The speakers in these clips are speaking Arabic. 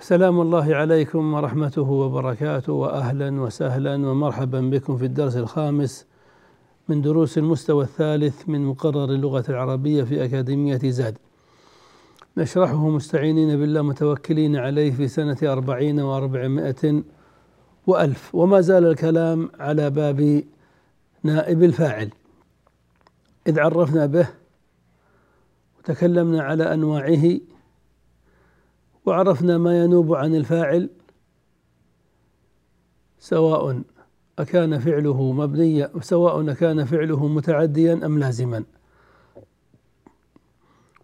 سلام الله عليكم ورحمته وبركاته وأهلا وسهلا ومرحبا بكم في الدرس الخامس من دروس المستوى الثالث من مقرر اللغة العربية في أكاديمية زاد. نشرحه مستعينين بالله متوكلين عليه في سنة أربعين وأربعمائة وألف وما زال الكلام على باب نائب الفاعل. إذ عرفنا به وتكلمنا على أنواعه وعرفنا ما ينوب عن الفاعل سواء أكان فعله مبنيا سواء أكان فعله متعديا أم لازما.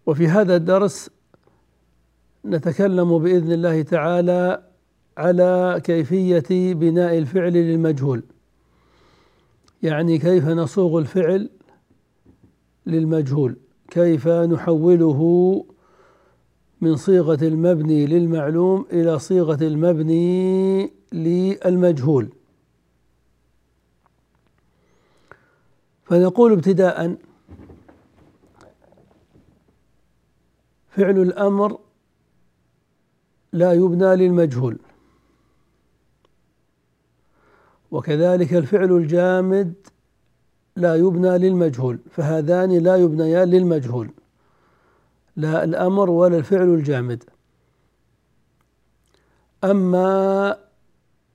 وفي هذا الدرس نتكلم بإذن الله تعالى على كيفية بناء الفعل للمجهول. يعني كيف نصوغ الفعل للمجهول؟ كيف نحوله من صيغة المبني للمعلوم إلى صيغة المبني للمجهول. فنقول ابتداء فعل الأمر لا يبنى للمجهول. وكذلك الفعل الجامد لا يبنى للمجهول فهذان لا يبنيان للمجهول. لا الأمر ولا الفعل الجامد. أما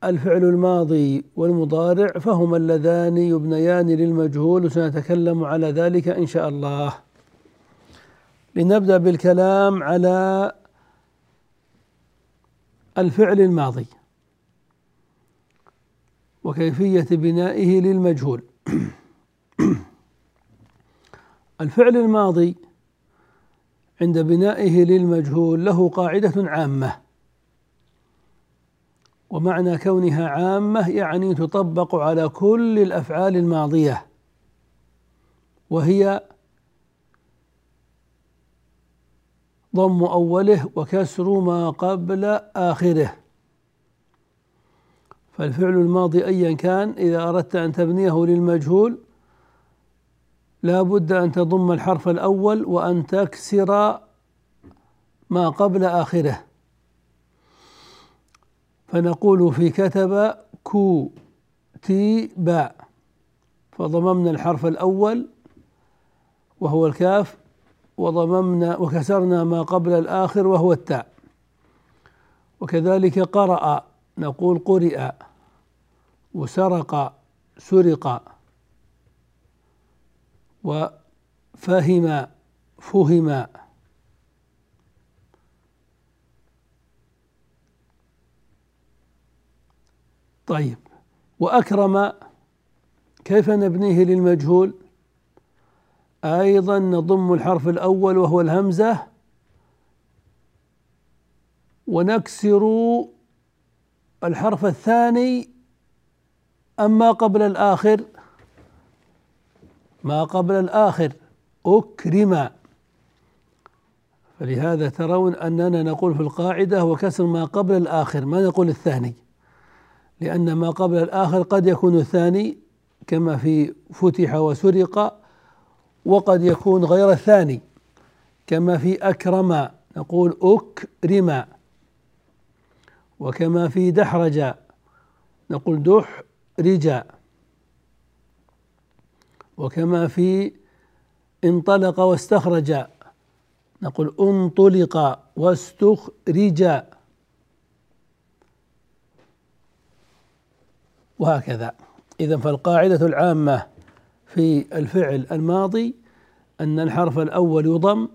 الفعل الماضي والمضارع فهما اللذان يبنيان للمجهول وسنتكلم على ذلك إن شاء الله. لنبدأ بالكلام على الفعل الماضي وكيفية بنائه للمجهول. الفعل الماضي عند بنائه للمجهول له قاعدة عامة. ومعنى كونها عامة يعني تطبق على كل الأفعال الماضية. وهي ضم أوله وكسر ما قبل آخره. فالفعل الماضي أيا كان إذا أردت أن تبنيه للمجهول لا بد أن تضم الحرف الأول وأن تكسر ما قبل آخره. فنقول في كتب كو تي باء فضممنا الحرف الأول وهو الكاف وضممنا وكسرنا ما قبل الآخر وهو التاء. وكذلك قرأ نقول قرئ وسرق سرق. وفهم فهم. طيب وأكرم كيف نبنيه للمجهول؟ أيضا نضم الحرف الأول وهو الهمزة. ونكسر الحرف الثاني أما قبل الآخر. ما قبل الآخر أكرم. فلهذا ترون أننا نقول في القاعدة وكسر ما قبل الآخر ما نقول الثاني. لأن ما قبل الآخر قد يكون الثاني كما في فتح وسرق وقد يكون غير الثاني كما في أكرم. نقول أكرم. وكما في دحرج. نقول دح رجا وكما في انطلق واستخرج. نقول انطلق واستخرج. وهكذا. إذا فالقاعدة العامة في الفعل الماضي أن الحرف الأول يضم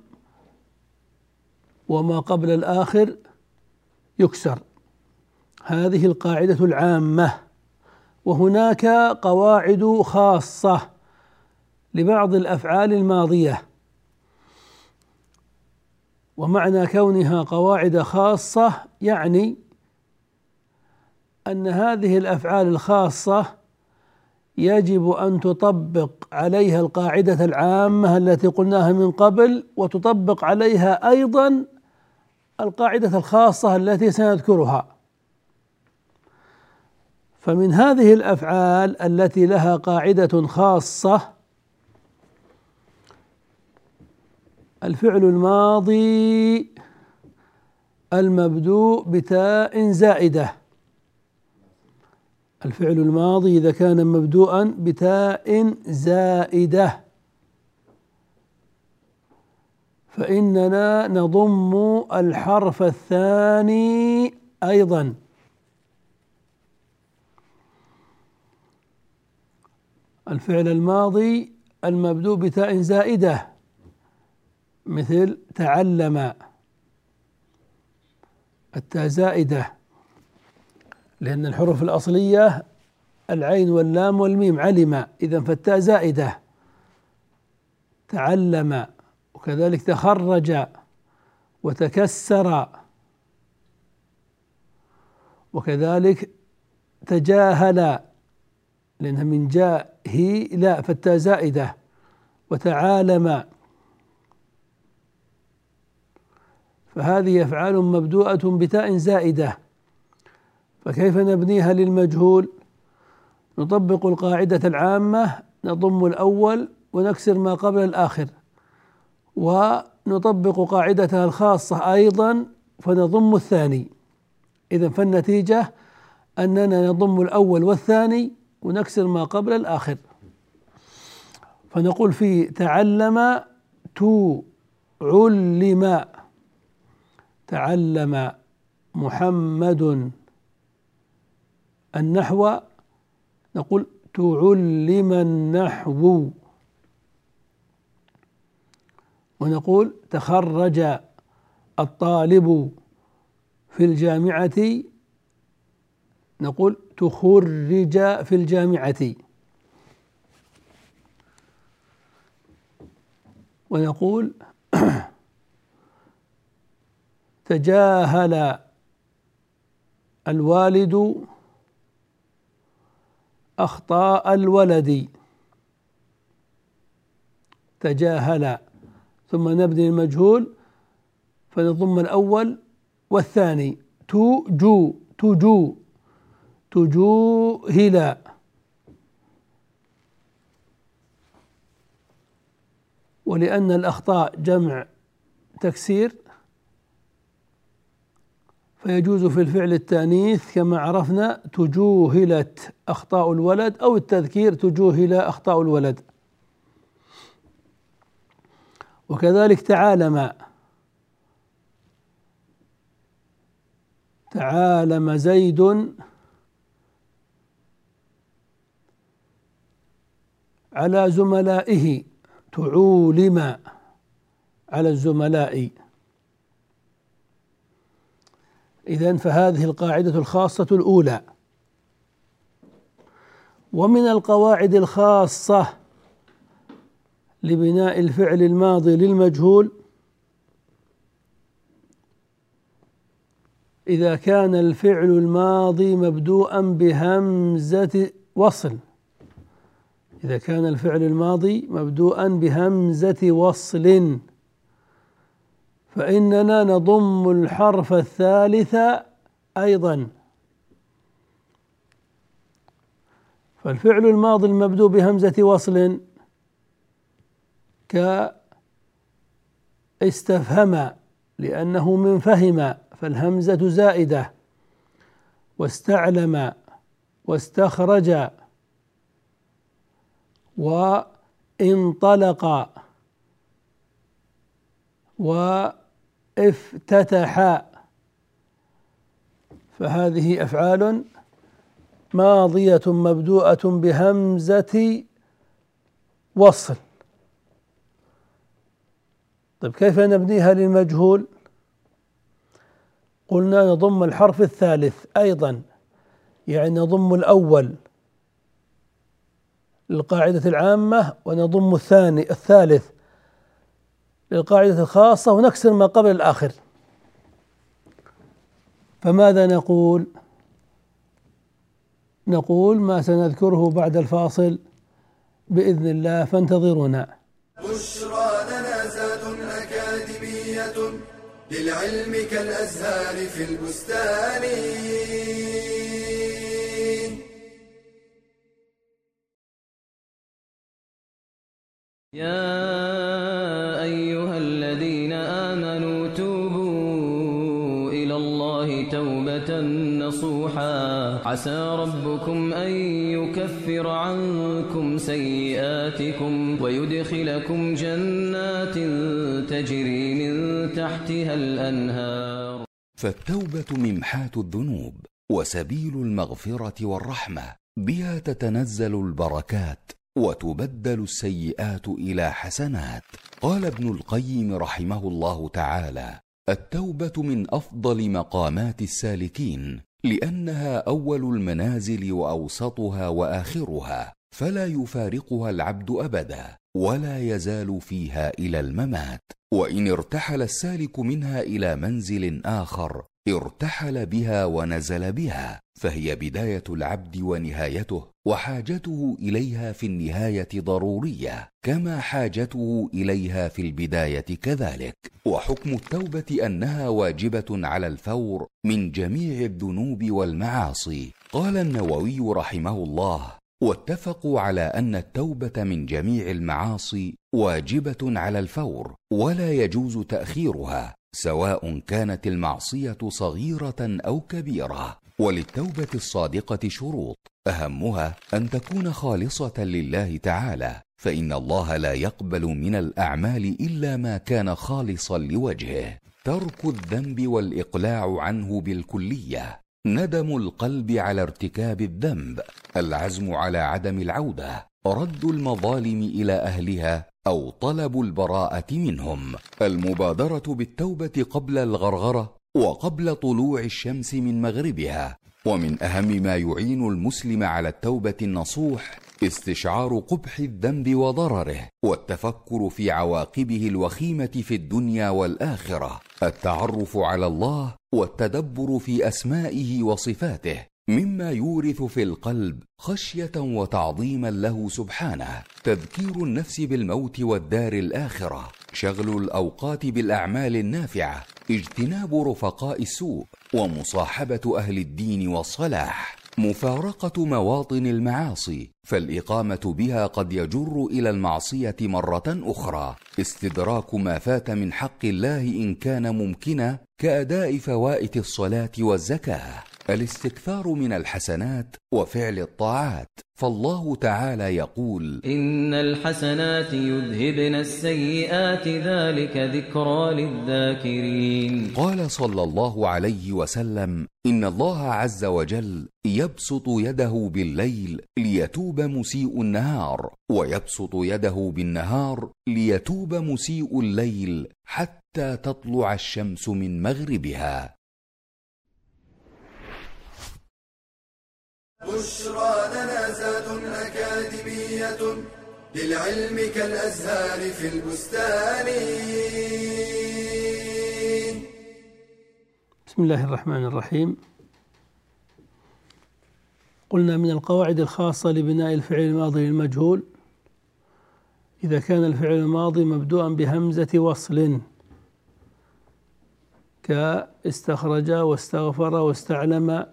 وما قبل الآخر يكسر. هذه القاعدة العامة. وهناك قواعد خاصة. لبعض الأفعال الماضية. ومعنى كونها قواعد خاصة يعني أن هذه الأفعال الخاصة يجب أن تطبق عليها القاعدة العامة التي قلناها من قبل وتطبق عليها أيضا القاعدة الخاصة التي سنذكرها. فمن هذه الأفعال التي لها قاعدة خاصة الفعل الماضي المبدوء بتاء زائدة. الفعل الماضي إذا كان مبدوءا بتاء زائدة. فإننا نضم الحرف الثاني أيضا. الفعل الماضي المبدوء بتاء زائدة. مثل تعلم التاء زائدة لأن الحروف الأصلية العين واللام والميم علم. إذا فالتاء زائدة تعلم وكذلك تخرج وتكسر وكذلك تجاهل لأنها من جاء هي لا فالتاء زائدة وتعالم. فهذه أفعال مبدوءة بتاء زائدة. فكيف نبنيها للمجهول؟ نطبق القاعدة العامة نضم الأول ونكسر ما قبل الآخر. ونطبق قاعدتها الخاصة أيضا فنضم الثاني. إذا فالنتيجة أننا نضم الأول والثاني ونكسر ما قبل الآخر. فنقول في تعلم تو علم تعلم محمد النحو نقول تعلم النحو. ونقول تخرج الطالب في الجامعة نقول تخرج في الجامعة. ونقول تجاهل الوالد أخطاء الولد. تجاهل. ثم نبني المجهول فنضم الأول والثاني. تو جو تجو تجوهل ولأن الأخطاء جمع تكسير فيجوز في الفعل التأنيث كما عرفنا تجوهلت أخطاء الولد أو التذكير تجوهل أخطاء الولد. وكذلك تعالم. تعالم زيد على زملائه. تعولم على الزملاء. إذا فهذه القاعدة الخاصة الأولى. ومن القواعد الخاصة لبناء الفعل الماضي للمجهول إذا كان الفعل الماضي مبدوءا بهمزة وصل. إذا كان الفعل الماضي مبدوءا بهمزة وصل. فإننا نضم الحرف الثالث أيضا. فالفعل الماضي المبدوء بهمزة وصل كاستفهم لأنه من فهم فالهمزة زائدة. واستعلم واستخرج وانطلق وافتتح فهذه أفعال ماضية مبدوءة بهمزة وصل. طيب كيف نبنيها للمجهول؟ قلنا نضم الحرف الثالث أيضا يعني نضم الأول للقاعدة العامة ونضم الثاني الثالث للقاعدة الخاصة ونكسر ما قبل الآخر. فماذا نقول؟ نقول ما سنذكره بعد الفاصل بإذن الله فانتظرونا. بشرى لنا زاد أكاديمية للعلم كالأزهار في البستان. يا أيها الذين آمنوا توبوا إلى الله توبة نصوحا. عسى ربكم أن يكفر عنكم سيئاتكم ويدخلكم جنات تجري من تحتها الأنهار. فالتوبة ممحاة الذنوب وسبيل المغفرة والرحمة بها تتنزل البركات. وتبدل السيئات إلى حسنات. قال ابن القيم رحمه الله تعالى التوبة من أفضل مقامات السالكين لأنها أول المنازل وأوسطها وآخرها فلا يفارقها العبد أبدا ولا يزال فيها إلى الممات. وإن ارتحل السالك منها إلى منزل آخر ارتحل بها ونزل بها فهي بداية العبد ونهايته وحاجته إليها في النهاية ضرورية كما حاجته إليها في البداية كذلك. وحكم التوبة أنها واجبة على الفور من جميع الذنوب والمعاصي. قال النووي رحمه الله واتفقوا على أن التوبة من جميع المعاصي واجبة على الفور ولا يجوز تأخيرها. سواء كانت المعصية صغيرة أو كبيرة. وللتوبة الصادقة شروط. أهمها أن تكون خالصة لله تعالى. فإن الله لا يقبل من الأعمال إلا ما كان خالصا لوجهه. ترك الذنب والإقلاع عنه بالكلية. ندم القلب على ارتكاب الذنب. العزم على عدم العودة. رد المظالم إلى أهلها. أو طلب البراءة منهم. المبادرة بالتوبة قبل الغرغرة وقبل طلوع الشمس من مغربها. ومن أهم ما يعين المسلم على التوبة النصوح استشعار قبح الذنب وضرره والتفكر في عواقبه الوخيمة في الدنيا والآخرة. التعرف على الله والتدبر في أسمائه وصفاته. مما يورث في القلب خشية وتعظيما له سبحانه. تذكير النفس بالموت والدار الآخرة. شغل الأوقات بالأعمال النافعة. اجتناب رفقاء السوء. ومصاحبة أهل الدين والصلاح. مفارقة مواطن المعاصي. فالإقامة بها قد يجر إلى المعصية مرة أخرى. استدراك ما فات من حق الله إن كان ممكنا كأداء فوائت الصلاة والزكاة. الاستكثار من الحسنات وفعل الطاعات. فالله تعالى يقول إن الحسنات يذهبن السيئات ذلك ذكرى للذاكرين. قال صلى الله عليه وسلم إن الله عز وجل يبسط يده بالليل ليتوب مسيء النهار ويبسط يده بالنهار ليتوب مسيء الليل حتى تطلع الشمس من مغربها. بشرى لنا زاد أكاديمية للعلم كالأزهار في البستان. بسم الله الرحمن الرحيم. قلنا من القواعد الخاصة لبناء الفعل الماضي للمجهول. إذا كان الفعل الماضي مبدوءا بهمزة وصل كاستخرج واستغفر واستعلم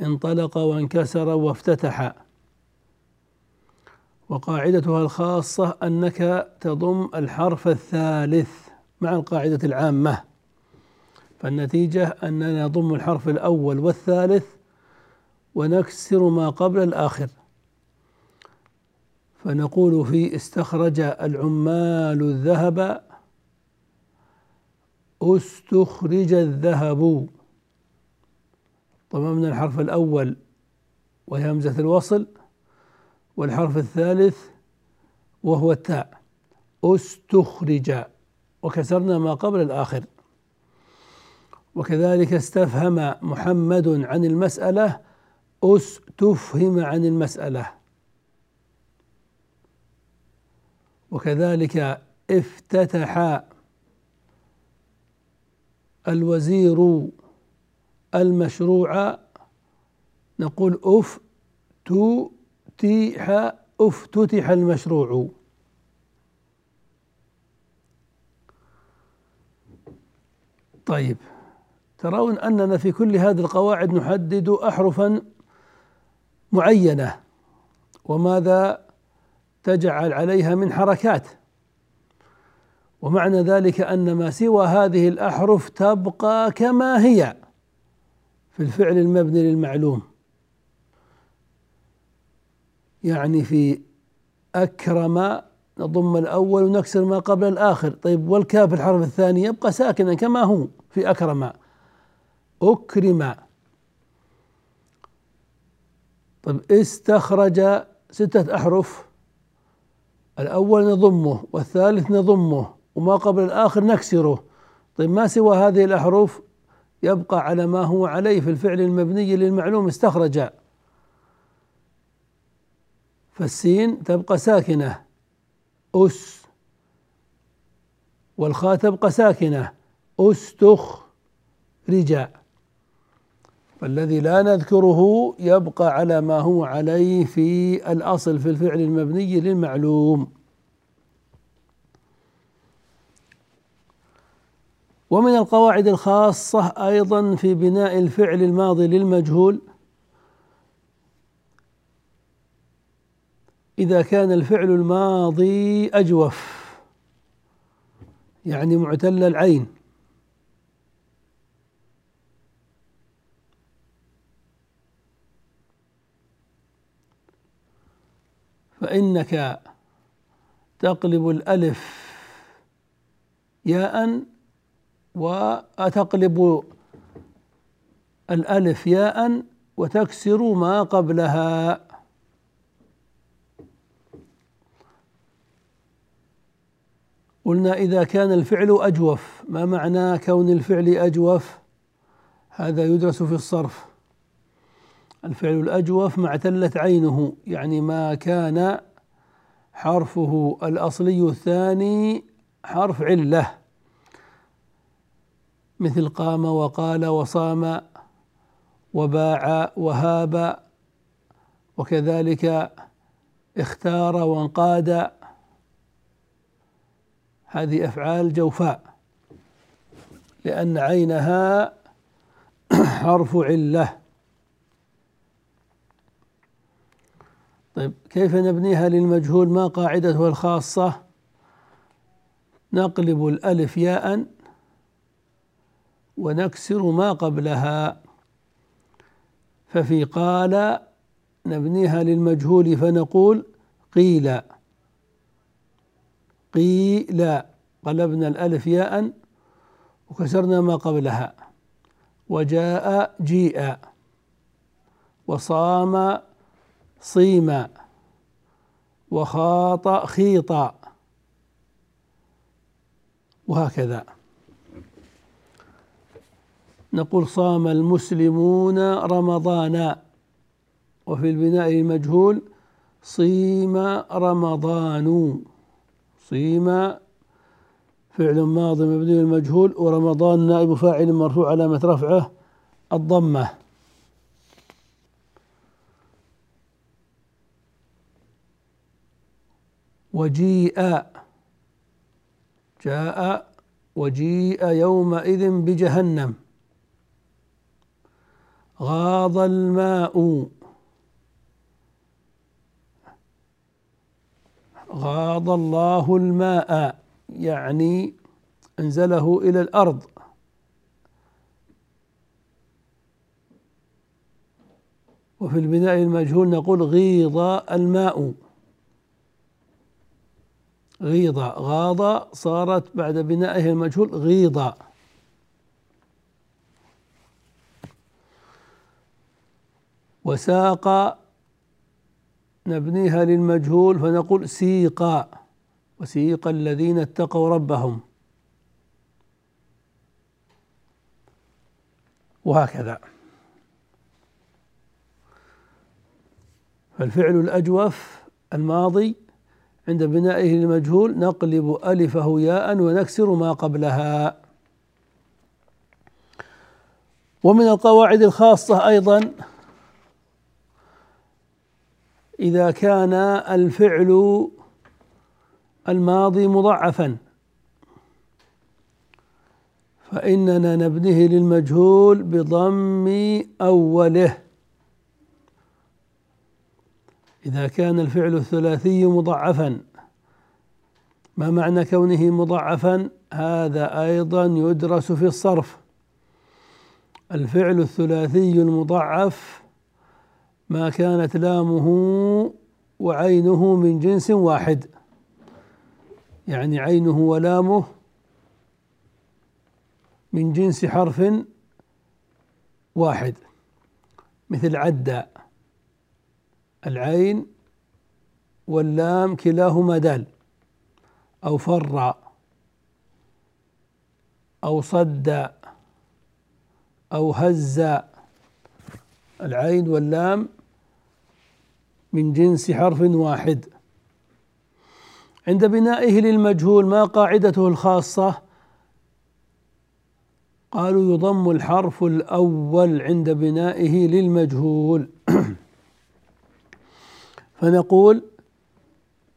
وانطلق وانكسر وافتتح. وقاعدتها الخاصة أنك تضم الحرف الثالث مع القاعدة العامة. فالنتيجة أننا نضم الحرف الأول والثالث ونكسر ما قبل الآخر. فنقول في استخرج العمال الذهب استخرج الذهب. ضممنا الحرف الأول وهي همزة الوصل والحرف الثالث وهو التاء. أستخرج. وكسرنا ما قبل الآخر. وكذلك استفهم محمد عن المسألة أستفهم عن المسألة. وكذلك افتتح الوزير المشروع نقول أف تتح افتتح المشروع. طيب ترون أننا في كل هذه القواعد نحدد احرفا معينة وماذا تجعل عليها من حركات. ومعنى ذلك أن ما سوى هذه الأحرف تبقى كما هي. في الفعل المبني للمعلوم. يعني في أكرم نضم الأول ونكسر ما قبل الآخر. طيب والكاف الحرف الثاني يبقى ساكنا كما هو في أكرم. أكرم. طيب استخرج ستة أحرف. الأول نضمه والثالث نضمه وما قبل الآخر نكسره. طيب ما سوى هذه الأحرف؟ يبقى على ما هو عليه في الفعل المبني للمعلوم استخرج. فالسين تبقى ساكنة. أس. والخاء تبقى ساكنة. أستخرج فالذي لا نذكره يبقى على ما هو عليه في الأصل في الفعل المبني للمعلوم. ومن القواعد الخاصة أيضا في بناء الفعل الماضي للمجهول. إذا كان الفعل الماضي أجوف يعني معتل العين. فإنك تقلب الألف ياء وتقلب الألف ياء وتكسر ما قبلها. قلنا إذا كان الفعل أجوف ما معنى كون الفعل أجوف؟ هذا يدرس في الصرف. الفعل الأجوف ما اعتلت عينه يعني ما كان حرفه الأصلي الثاني حرف علة. مثل قام وقال وصام وباع وهاب وكذلك اختار وانقاد. هذه أفعال جوفاء لأن عينها حرف علة. طيب كيف نبنيها للمجهول؟ ما قاعدته الخاصة؟ نقلب الألف ياء ونكسر ما قبلها. ففي قال نبنيها للمجهول فنقول قيل. قيل قلبنا الألف ياء وكسرنا ما قبلها. وجاء جيء. وصام صيما وخاط خيطا وهكذا. نقول صام المسلمون رمضان. وفي البناء المجهول صيم رمضان. صيم فعل ماضي مبني للمجهول ورمضان نائب فاعل مرفوع علامة رفعه الضمة. وجيء جاء وجيء يومئذ بجهنم. غاض الماء. غاض الله الماء يعني أنزله إلى الأرض. وفي البناء المجهول نقول غيض الماء. غيض غاض صارت بعد بنائه المجهول غيضا وساق نبنيها للمجهول فنقول سيقا وسيق الذين اتقوا ربهم. وهكذا. فالفعل الأجوف الماضي عند بنائه للمجهول نقلب ألفه ياء ونكسر ما قبلها. ومن القواعد الخاصة أيضا إذا كان الفعل الماضي مضعفا فإننا نبنيه للمجهول بضم أوله. إذا كان الفعل الثلاثي مضعفا ما معنى كونه مضعفا هذا أيضا يدرس في الصرف. الفعل الثلاثي المضعف ما كانت لامه وعينه من جنس واحد. يعني عينه ولامه من جنس حرف واحد. مثل عدى العين واللام كلاهما دال. أو فر أو صد أو هز العين واللام من جنس حرف واحد. عند بنائه للمجهول ما قاعدته الخاصة؟ قالوا يضم الحرف الأول عند بنائه للمجهول. فنقول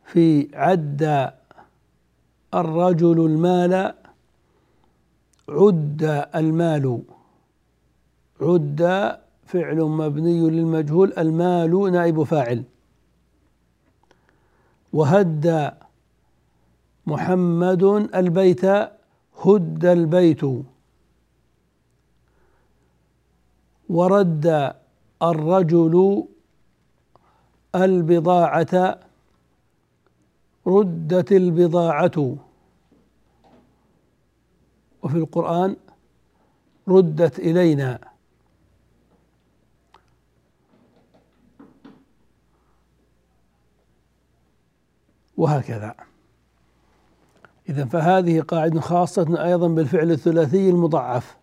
في عد الرجل المال عد المال عد فعل مبني للمجهول المال نائب فاعل. وهد محمد البيت هد البيت. ورد الرجل البضاعة ردت البضاعة. وفي القرآن ردت إلينا. وهكذا. إذا فهذه قاعدة خاصة أيضا بالفعل الثلاثي المضعف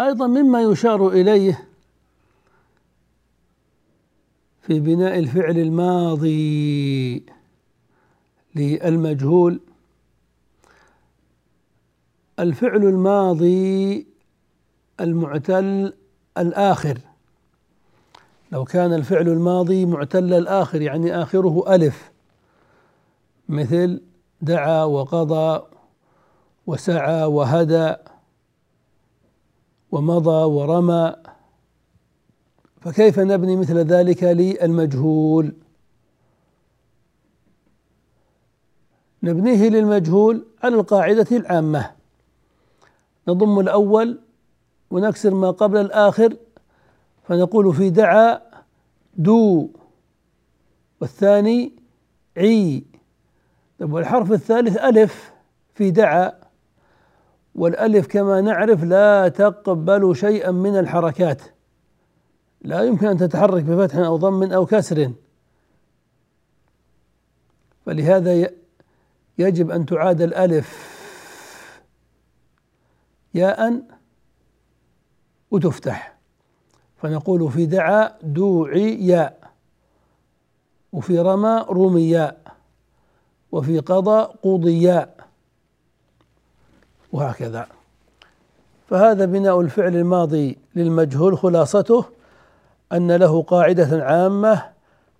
أيضا مما يشار إليه في بناء الفعل الماضي للمجهول. الفعل الماضي المعتل الآخر. لو كان الفعل الماضي معتل الآخر يعني آخره ألف. مثل دعا وقضى وسعى وهدى ومضى ورمى. فكيف نبني مثل ذلك للمجهول؟ نبنيه للمجهول على القاعدة العامة. نضم الأول ونكسر ما قبل الآخر فنقول في دعا دو والثاني عي. طيب والحرف الثالث ألف في دعا والألف كما نعرف لا تقبل شيئا من الحركات. لا يمكن أن تتحرك بفتح أو ضم أو كسر. فلهذا يجب أن تعاد الألف. ياء وتفتح. فنقول في دعا دوعي وفي رمى رمياء وفي قضى قضياء وهكذا. فهذا بناء الفعل الماضي للمجهول خلاصته أن له قاعدة عامة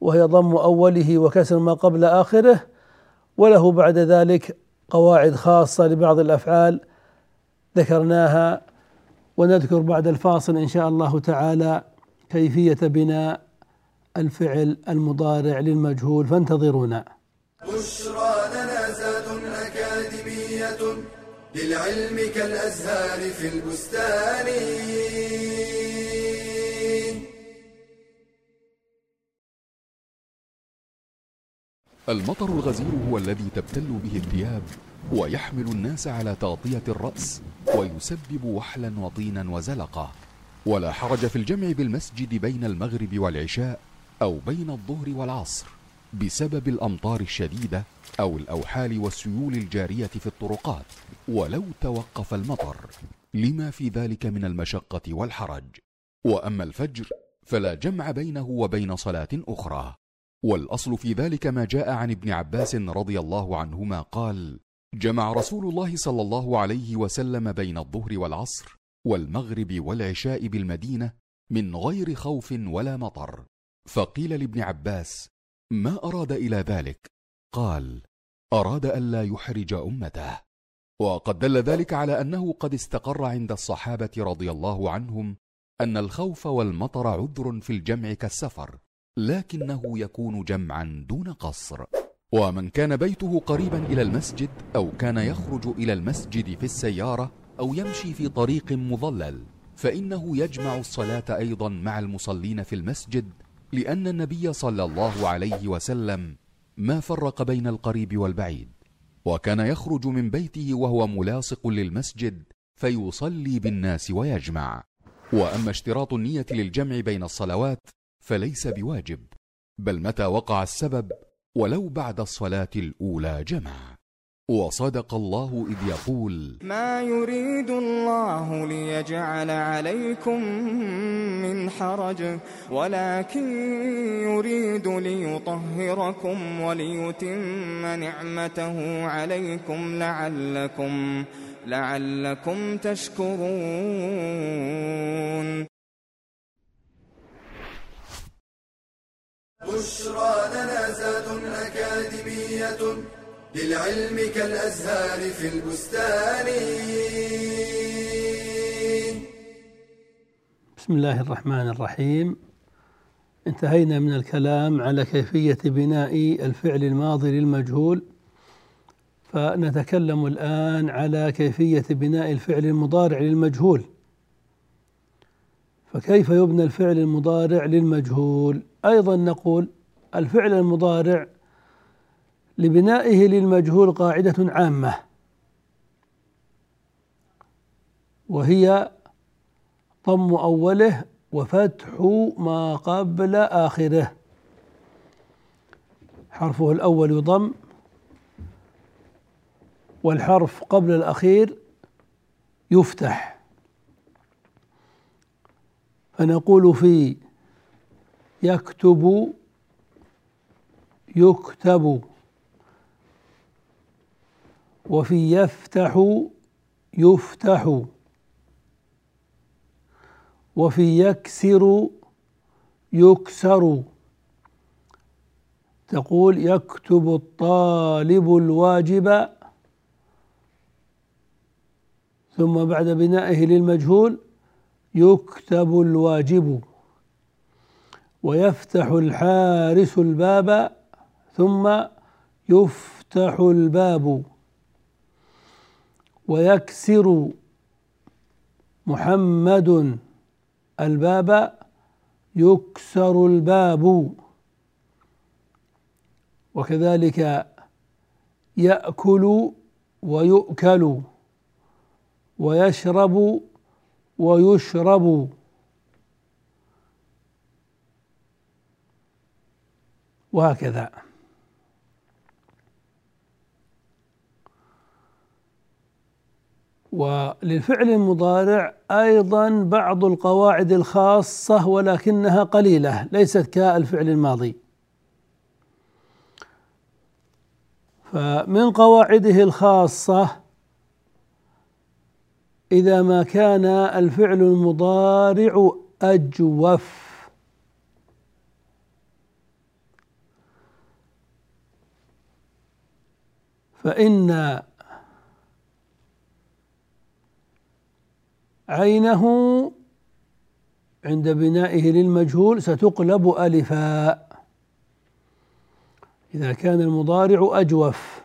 وهي ضم أوله وكسر ما قبل آخره وله بعد ذلك قواعد خاصة لبعض الأفعال ذكرناها ونذكر بعد الفاصل إن شاء الله تعالى كيفية بناء الفعل المضارع للمجهول فانتظرونا. بشرى لنا زاد أكاديمية للعلم كالأزهار في البستان. المطر الغزير هو الذي تبتل به الثياب ويحمل الناس على تغطية الرأس ويسبب وحلا وطينا وزلقة ولا حرج في الجمع بالمسجد بين المغرب والعشاء أو بين الظهر والعصر بسبب الأمطار الشديدة أو الأوحال والسيول الجارية في الطرقات ولو توقف المطر. لما في ذلك من المشقة والحرج. وأما الفجر فلا جمع بينه وبين صلاة أخرى. والأصل في ذلك ما جاء عن ابن عباس رضي الله عنهما قال جمع رسول الله صلى الله عليه وسلم بين الظهر والعصر والمغرب والعشاء بالمدينة من غير خوف ولا مطر. فقيل لابن عباس ما أراد إلى ذلك؟ قال أراد ألا يحرج أمته. وقد دل ذلك على أنه قد استقر عند الصحابة رضي الله عنهم أن الخوف والمطر عذر في الجمع كالسفر لكنه يكون جمعا دون قصر. ومن كان بيته قريبا إلى المسجد أو كان يخرج إلى المسجد في السيارة أو يمشي في طريق مظلل فإنه يجمع الصلاة أيضا مع المصلين في المسجد لأن النبي صلى الله عليه وسلم ما فرق بين القريب والبعيد. وكان يخرج من بيته وهو ملاصق للمسجد فيصلي بالناس ويجمع. وأما اشتراط النية للجمع بين الصلوات فليس بواجب بل متى وقع السبب ولو بعد الصلاة الأولى جمع. وصدق الله إذ يقول ما يريد الله ليجعل عليكم من حرج ولكن يريد ليطهركم وليتم نعمته عليكم لعلكم لعلكم تشكرون. بشرى لنا زاد أكاديمية للعلم كالأزهار في البستان. بسم الله الرحمن الرحيم. انتهينا من الكلام على كيفية بناء الفعل الماضي للمجهول فنتكلم الآن على كيفية بناء الفعل المضارع للمجهول. فكيف يبنى الفعل المضارع للمجهول؟ أيضا نقول الفعل المضارع لبنائه للمجهول قاعدة عامة وهي ضم أوله وفتح ما قبل آخره. حرفه الأول يضم والحرف قبل الأخير يفتح. فنقول في يكتب يكتب. وفي يفتح يفتح. وفي يكسر يكسر. تقول يكتب الطالب الواجب ثم بعد بنائه للمجهول يكتب الواجب ويفتح الحارس الباب ثم يفتح الباب ويكسر محمد الباب يكسر الباب. وكذلك يأكل ويؤكل ويشرب ويشرب. وهكذا. وللفعل المضارع أيضا بعض القواعد الخاصة ولكنها قليلة ليست كالفعل الماضي. فمن قواعده الخاصة إذا ما كان الفعل المضارع أجوف. فإن عينه عند بنائه للمجهول ستقلب ألفاء إذا كان المضارع أجوف.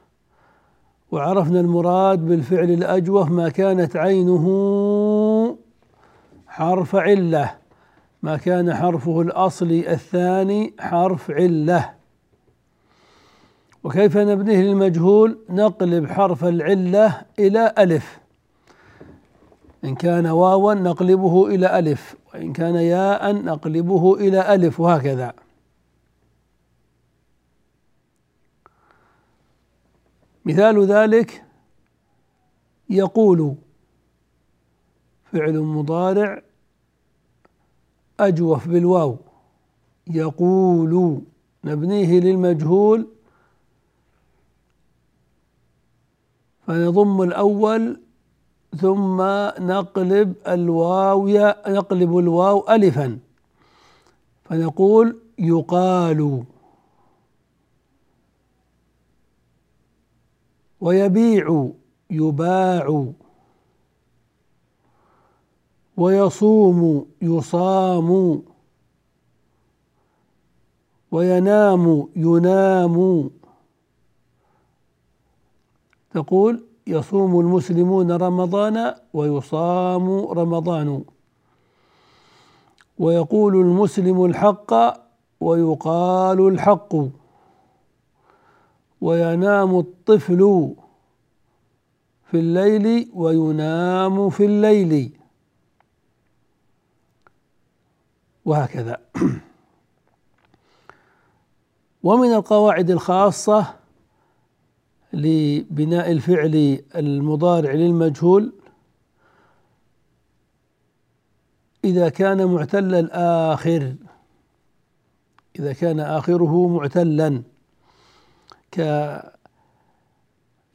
وعرفنا المراد بالفعل الأجوف ما كانت عينه حرف علة ما كان حرفه الأصلي الثاني حرف علة. وكيف نبنيه للمجهول؟ نقلب حرف العلة إلى ألف. إن كان واوا نقلبه إلى ألف وإن كان ياء نقلبه إلى ألف وهكذا. مثال ذلك يقول فعل مضارع أجوف بالواو. يقول نبنيه للمجهول. فنضم الأول ثم نقلب الواو نقلب الواو ألفا. فنقول يقال ويبيع يباع. ويصوم يصام. وينام ينام. تقول يصوم المسلمون رمضان ويصام رمضان. ويقول المسلم الحق ويقال الحق. وينام الطفل في الليل وينام في الليل. وهكذا. ومن القواعد الخاصة لبناء الفعل المضارع للمجهول إذا كان معتل الآخر إذا كان آخره معتلا.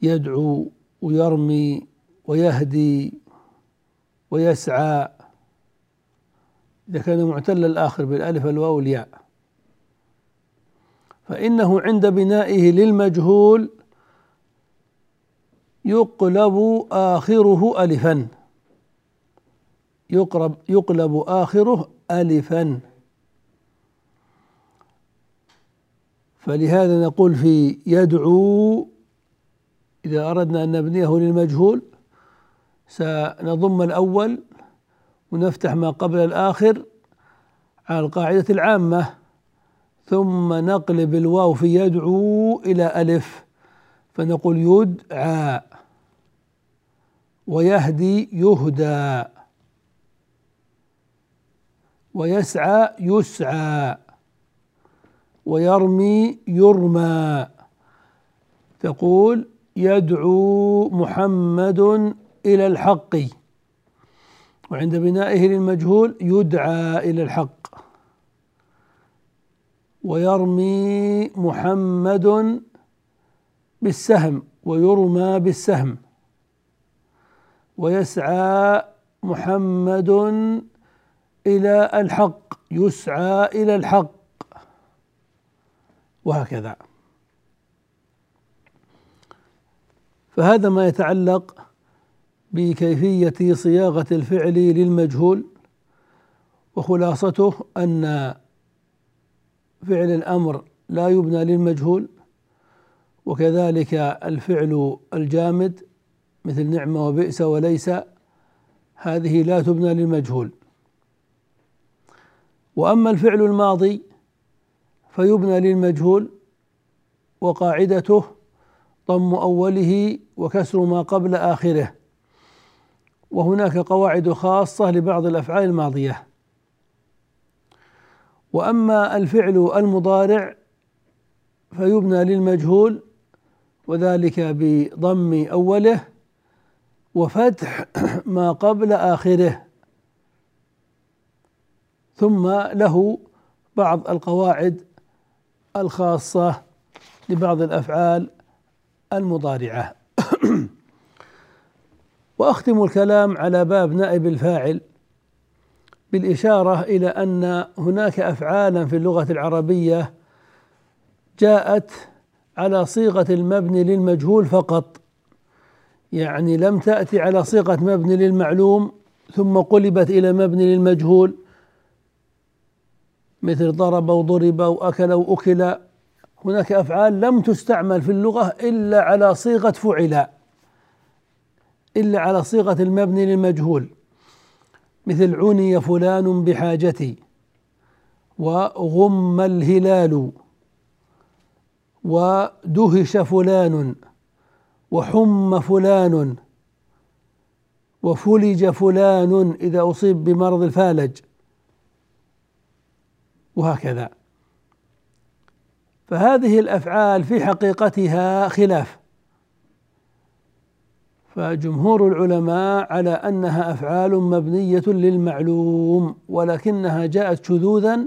كيدعو ويرمي ويهدي ويسعى. إذا كان معتل الآخر بالألف الواو والياء. فإنه عند بنائه للمجهول يقلب آخره ألفا. يقرب يقلب آخره ألفا. فلهذا نقول في يدعو إذا أردنا أن نبنيه للمجهول سنضم الأول ونفتح ما قبل الآخر على القاعدة العامة ثم نقلب الواو في يدعو إلى ألف فنقول يدعى ويهدي يهدى ويسعى يسعى. ويرمي يرمى. تقول يدعو محمد إلى الحق. وعند بنائه للمجهول يدعى إلى الحق. ويرمي محمد بالسهم ويرمى بالسهم. ويسعى محمد إلى الحق يسعى إلى الحق. وهكذا. فهذا ما يتعلق بكيفية صياغة الفعل للمجهول وخلاصته أن فعل الأمر لا يبنى للمجهول وكذلك الفعل الجامد مثل نعمة وبئس وليس هذه لا تبنى للمجهول. وأما الفعل الماضي فيبنى للمجهول وقاعدته ضم أوله وكسر ما قبل آخره. وهناك قواعد خاصة لبعض الأفعال الماضية. وأما الفعل المضارع فيبنى للمجهول وذلك بضم أوله وفتح ما قبل آخره. ثم له بعض القواعد الخاصة لبعض الأفعال المضارعة. وأختم الكلام على باب نائب الفاعل بالإشارة إلى أن هناك أفعالا في اللغة العربية جاءت على صيغة المبني للمجهول فقط. يعني لم تأتي على صيغة مبني للمعلوم ثم قلبت إلى مبني للمجهول. مثل ضرب وضرب وأكل وأكل هناك أفعال لم تستعمل في اللغة إلا على صيغة فعل إلا على صيغة المبني للمجهول. مثل عني فلان بحاجتي وغم الهلال ودهش فلان وحم فلان وفلج فلان إذا أصيب بمرض الفالج. وهكذا. فهذه الأفعال في حقيقتها خلاف. فجمهور العلماء على أنها أفعال مبنية للمعلوم ولكنها جاءت شذوذا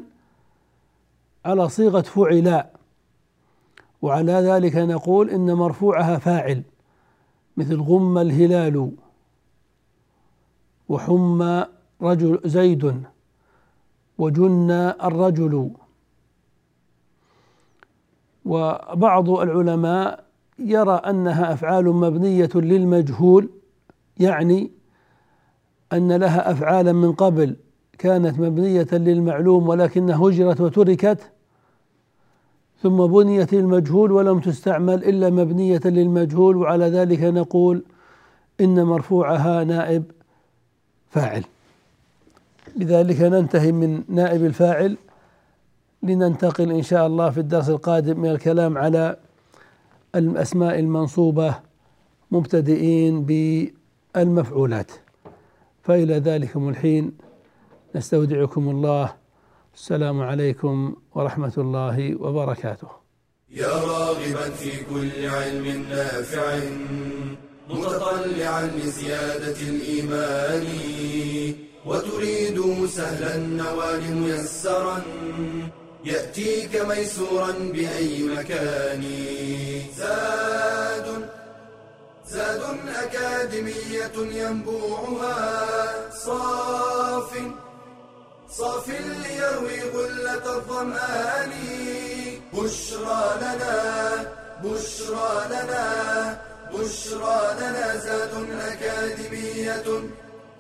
على صيغة فعلاء. وعلى ذلك نقول إن مرفوعها فاعل مثل غم الهلال وحم رجل زيد. وجن الرجل. وبعض العلماء يرى أنها أفعال مبنية للمجهول يعني أن لها أفعالا من قبل كانت مبنية للمعلوم ولكنها هجرت وتركت ثم بنيت للمجهول ولم تستعمل إلا مبنية للمجهول وعلى ذلك نقول إن مرفوعها نائب فاعل. بذلك ننتهي من نائب الفاعل لننتقل إن شاء الله في الدرس القادم من الكلام على الأسماء المنصوبة مبتدئين بالمفعولات. فإلى ذلكم الحين نستودعكم الله. السلام عليكم ورحمة الله وبركاته. يا راغبا في كل علم نافع متطلعا لزيادة الإيمان. وتريد سهلا النوال ميسرا يأتيك ميسورا بأي مكان. زاد زاد أكاديمية ينبوعها. صاف صاف ليروي غلة الظمآن. بشرى لنا بشرى لنا بشرى لنا. زاد أكاديمية